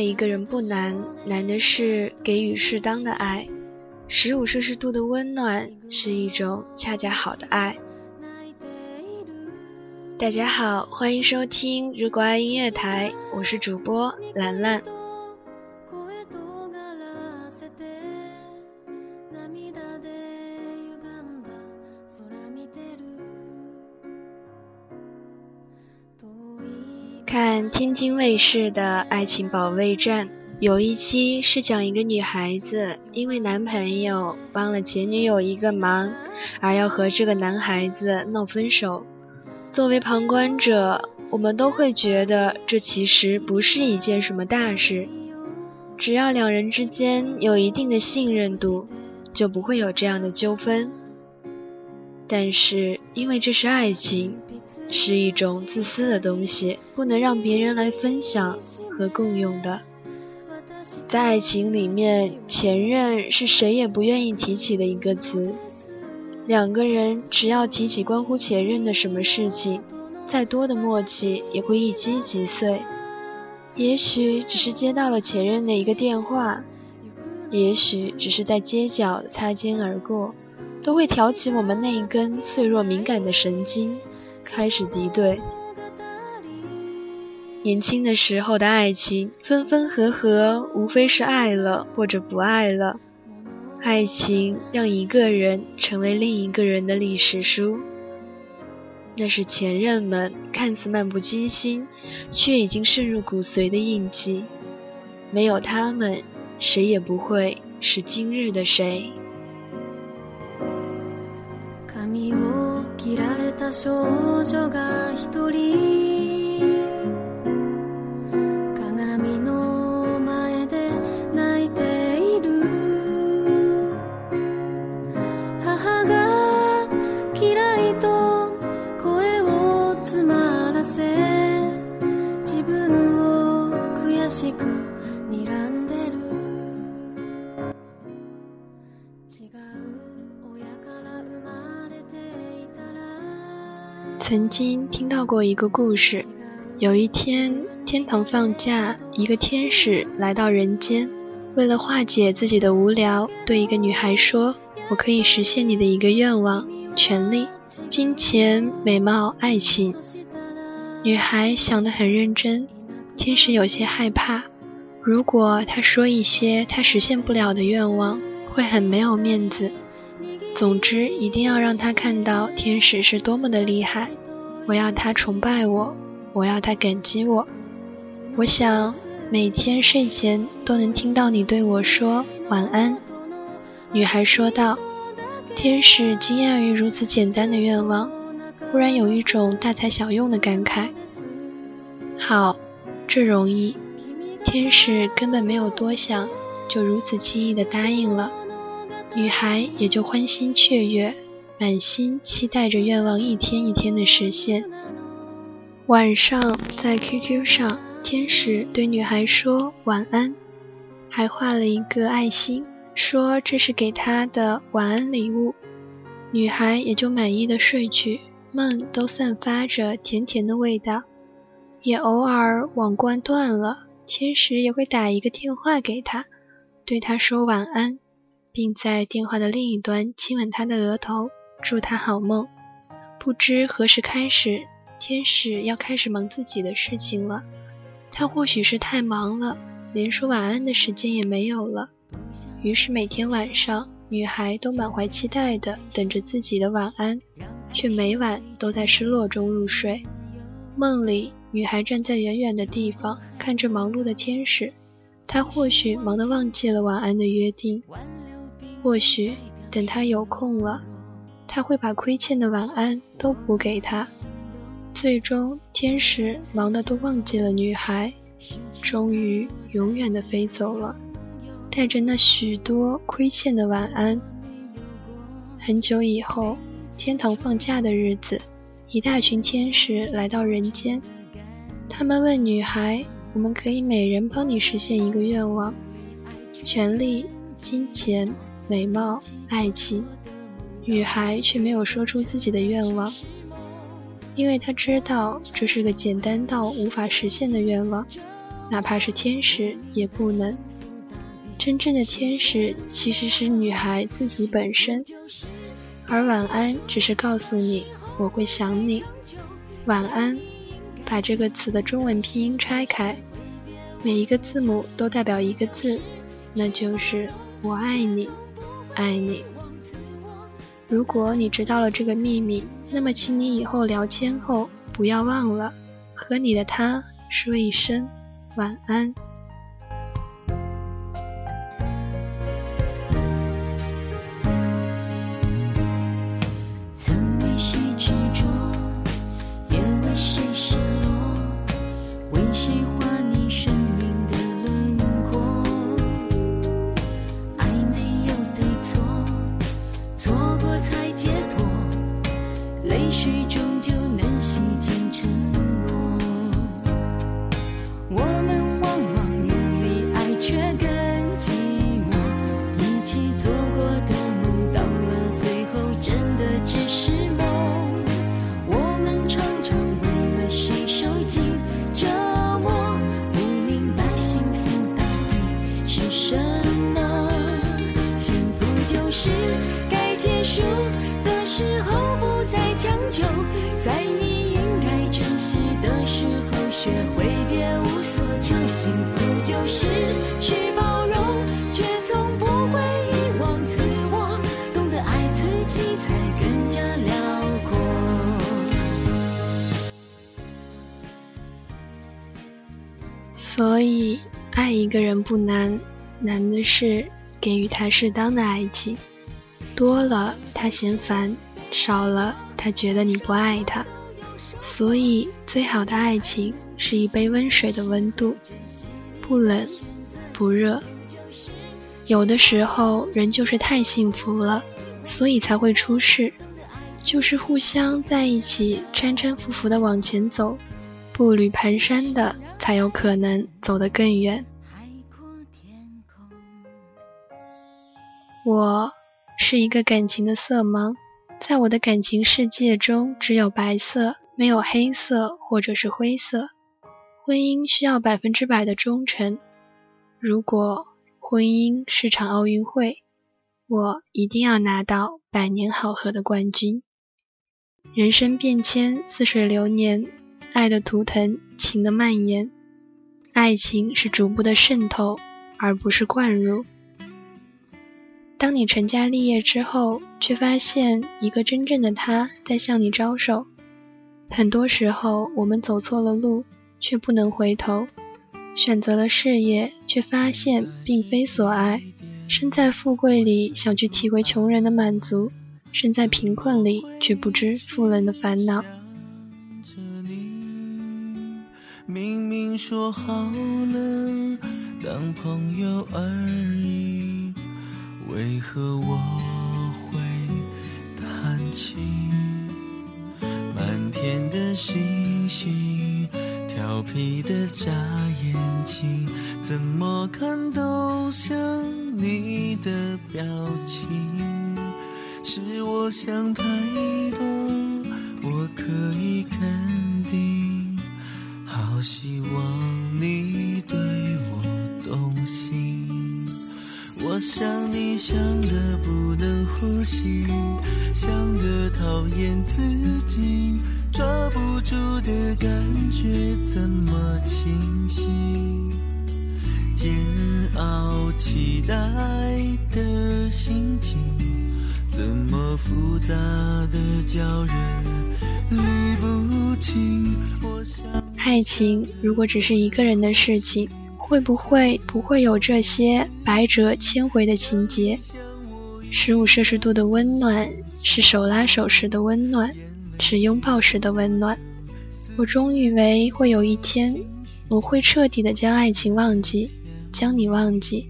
爱一个人不难，难的是给予适当的爱。十五摄氏度的温暖是一种恰恰好的爱。大家好，欢迎收听如果爱音乐台，我是主播兰兰。看天津卫视的《爱情保卫战》，有一期是讲一个女孩子因为男朋友帮了前女友一个忙，而要和这个男孩子闹分手。作为旁观者，我们都会觉得这其实不是一件什么大事，只要两人之间有一定的信任度，就不会有这样的纠纷。但是因为这是爱情。是一种自私的东西，不能让别人来分享和共用的。在爱情里面，前任是谁也不愿意提起的一个词。两个人只要提起关乎前任的什么事情，再多的默契也会一击即碎。也许只是接到了前任的一个电话，也许只是在街角擦肩而过，都会挑起我们那一根脆弱敏感的神经。开始敌对。年轻的时候的爱情，分分合合，无非是爱了或者不爱了。爱情让一个人成为另一个人的历史书，那是前任们看似漫不经心，却已经渗入骨髓的印记。没有他们，谁也不会是今日的谁。た少女が一人曾经听到过一个故事，有一天天堂放假，一个天使来到人间，为了化解自己的无聊，对一个女孩说：“我可以实现你的一个愿望，权利、金钱、美貌、爱情。”女孩想得很认真，天使有些害怕，如果她说一些他实现不了的愿望，会很没有面子。总之，一定要让他看到天使是多么的厉害。我要他崇拜我，我要他感激我。我想每天睡前都能听到你对我说晚安。女孩说道。天使惊讶于如此简单的愿望，忽然有一种大材小用的感慨。好，这容易。天使根本没有多想，就如此轻易地答应了。女孩也就欢欣雀跃，满心期待着愿望一天一天的实现。晚上在 QQ 上，天使对女孩说晚安，还画了一个爱心，说这是给她的晚安礼物。女孩也就满意的睡去，梦都散发着甜甜的味道。也偶尔网关断了，天使也会打一个电话给她，对她说晚安。并在电话的另一端亲吻他的额头，祝他好梦。不知何时开始，天使要开始忙自己的事情了。他或许是太忙了，连说晚安的时间也没有了。于是每天晚上，女孩都满怀期待地等着自己的晚安，却每晚都在失落中入睡。梦里，女孩站在远远的地方，看着忙碌的天使。她或许忙得忘记了晚安的约定。或许等他有空了，他会把亏欠的晚安都补给他。最终，天使忙得都忘记了女孩，终于永远的飞走了，带着那许多亏欠的晚安。很久以后，天堂放假的日子，一大群天使来到人间，他们问女孩：“我们可以每人帮你实现一个愿望，权利、金钱。”美貌、爱情，女孩却没有说出自己的愿望，因为她知道这是个简单到无法实现的愿望。哪怕是天使也不能。真正的天使其实是女孩自己本身，而晚安只是告诉你我会想你。晚安，把这个词的中文拼音拆开，每一个字母都代表一个字，那就是我爱你，爱你。如果你知道了这个秘密，那么请你以后聊天后不要忘了和你的他说一声晚安。什么幸福就是该结束的时候不再强求在你应该珍惜的时候学会别无所求幸福就是去包容却从不会遗忘自我懂得爱自己才更加辽阔所以爱一个人不难。难的是给予他适当的爱情。多了他嫌烦，少了他觉得你不爱他。所以，最好的爱情是一杯温水的温度，不冷不热。有的时候，人就是太幸福了，所以才会出事。就是互相在一起，搀搀扶扶的往前走。步履蹒跚的，才有可能走得更远。我是一个感情的色盲，在我的感情世界中，只有白色，没有黑色或者是灰色。婚姻需要百分之百的忠诚。如果婚姻是场奥运会，我一定要拿到百年好合的冠军。人生变迁，似水流年。爱的图腾，情的蔓延，爱情是逐步的渗透，而不是灌入。当你成家立业之后，却发现一个真正的他在向你招手。很多时候，我们走错了路，却不能回头；选择了事业，却发现并非所爱。身在富贵里，想去体会穷人的满足；身在贫困里，却不知富人的烦恼。明明说好了当朋友而已，为何我会叹气？满天的星星，调皮的眨眼睛，怎么看都像你的表情。是我想太多，我可以肯定。好希望你对想你想的不能呼吸，想的讨厌自己，抓不住的感觉怎么清晰？煎熬期待的心情，怎么复杂的叫人理不清？我想。爱情如果只是一个人的事情，会不会不会有这些百折千回的情节？十五摄氏度的温暖，是手拉手时的温暖，是拥抱时的温暖。我终以为会有一天，我会彻底的将爱情忘记，将你忘记。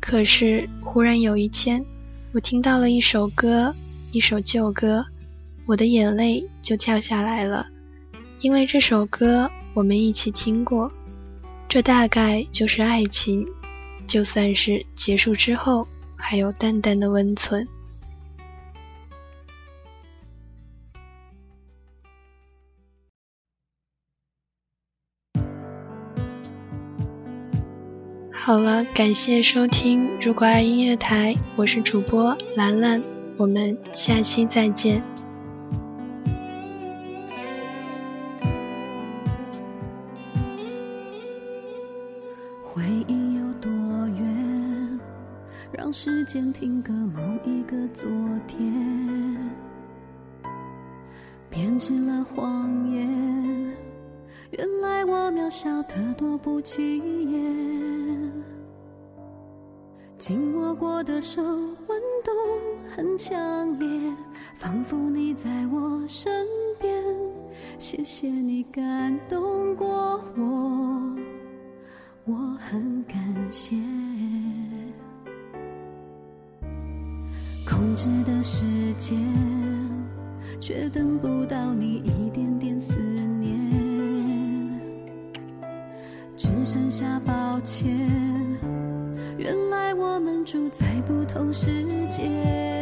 可是忽然有一天，我听到了一首歌，一首旧歌，我的眼泪就掉下来了。因为这首歌我们一起听过，这大概就是爱情，就算是结束之后，还有淡淡的温存。好了，感谢收听《如果爱音乐台》，我是主播兰兰，我们下期再见。回忆有多远，让时间停格某一个昨天，编织了谎言。原来我渺小的多不起眼，紧握过的手温度很强烈，仿佛你在我身边。谢谢你感动过我，我很感谢。控制的时间，却等不到你一点点思念。只剩下抱歉，原来我们住在不同世界。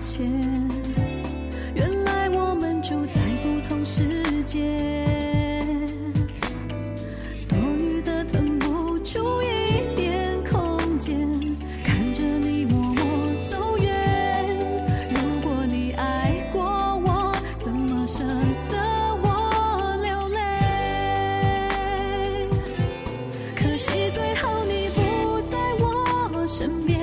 前。原来我们住在不同世界，多余的腾不出一点空间，看着你默默走远。如果你爱过我，怎么舍得我流泪？可惜最后你不在我身边，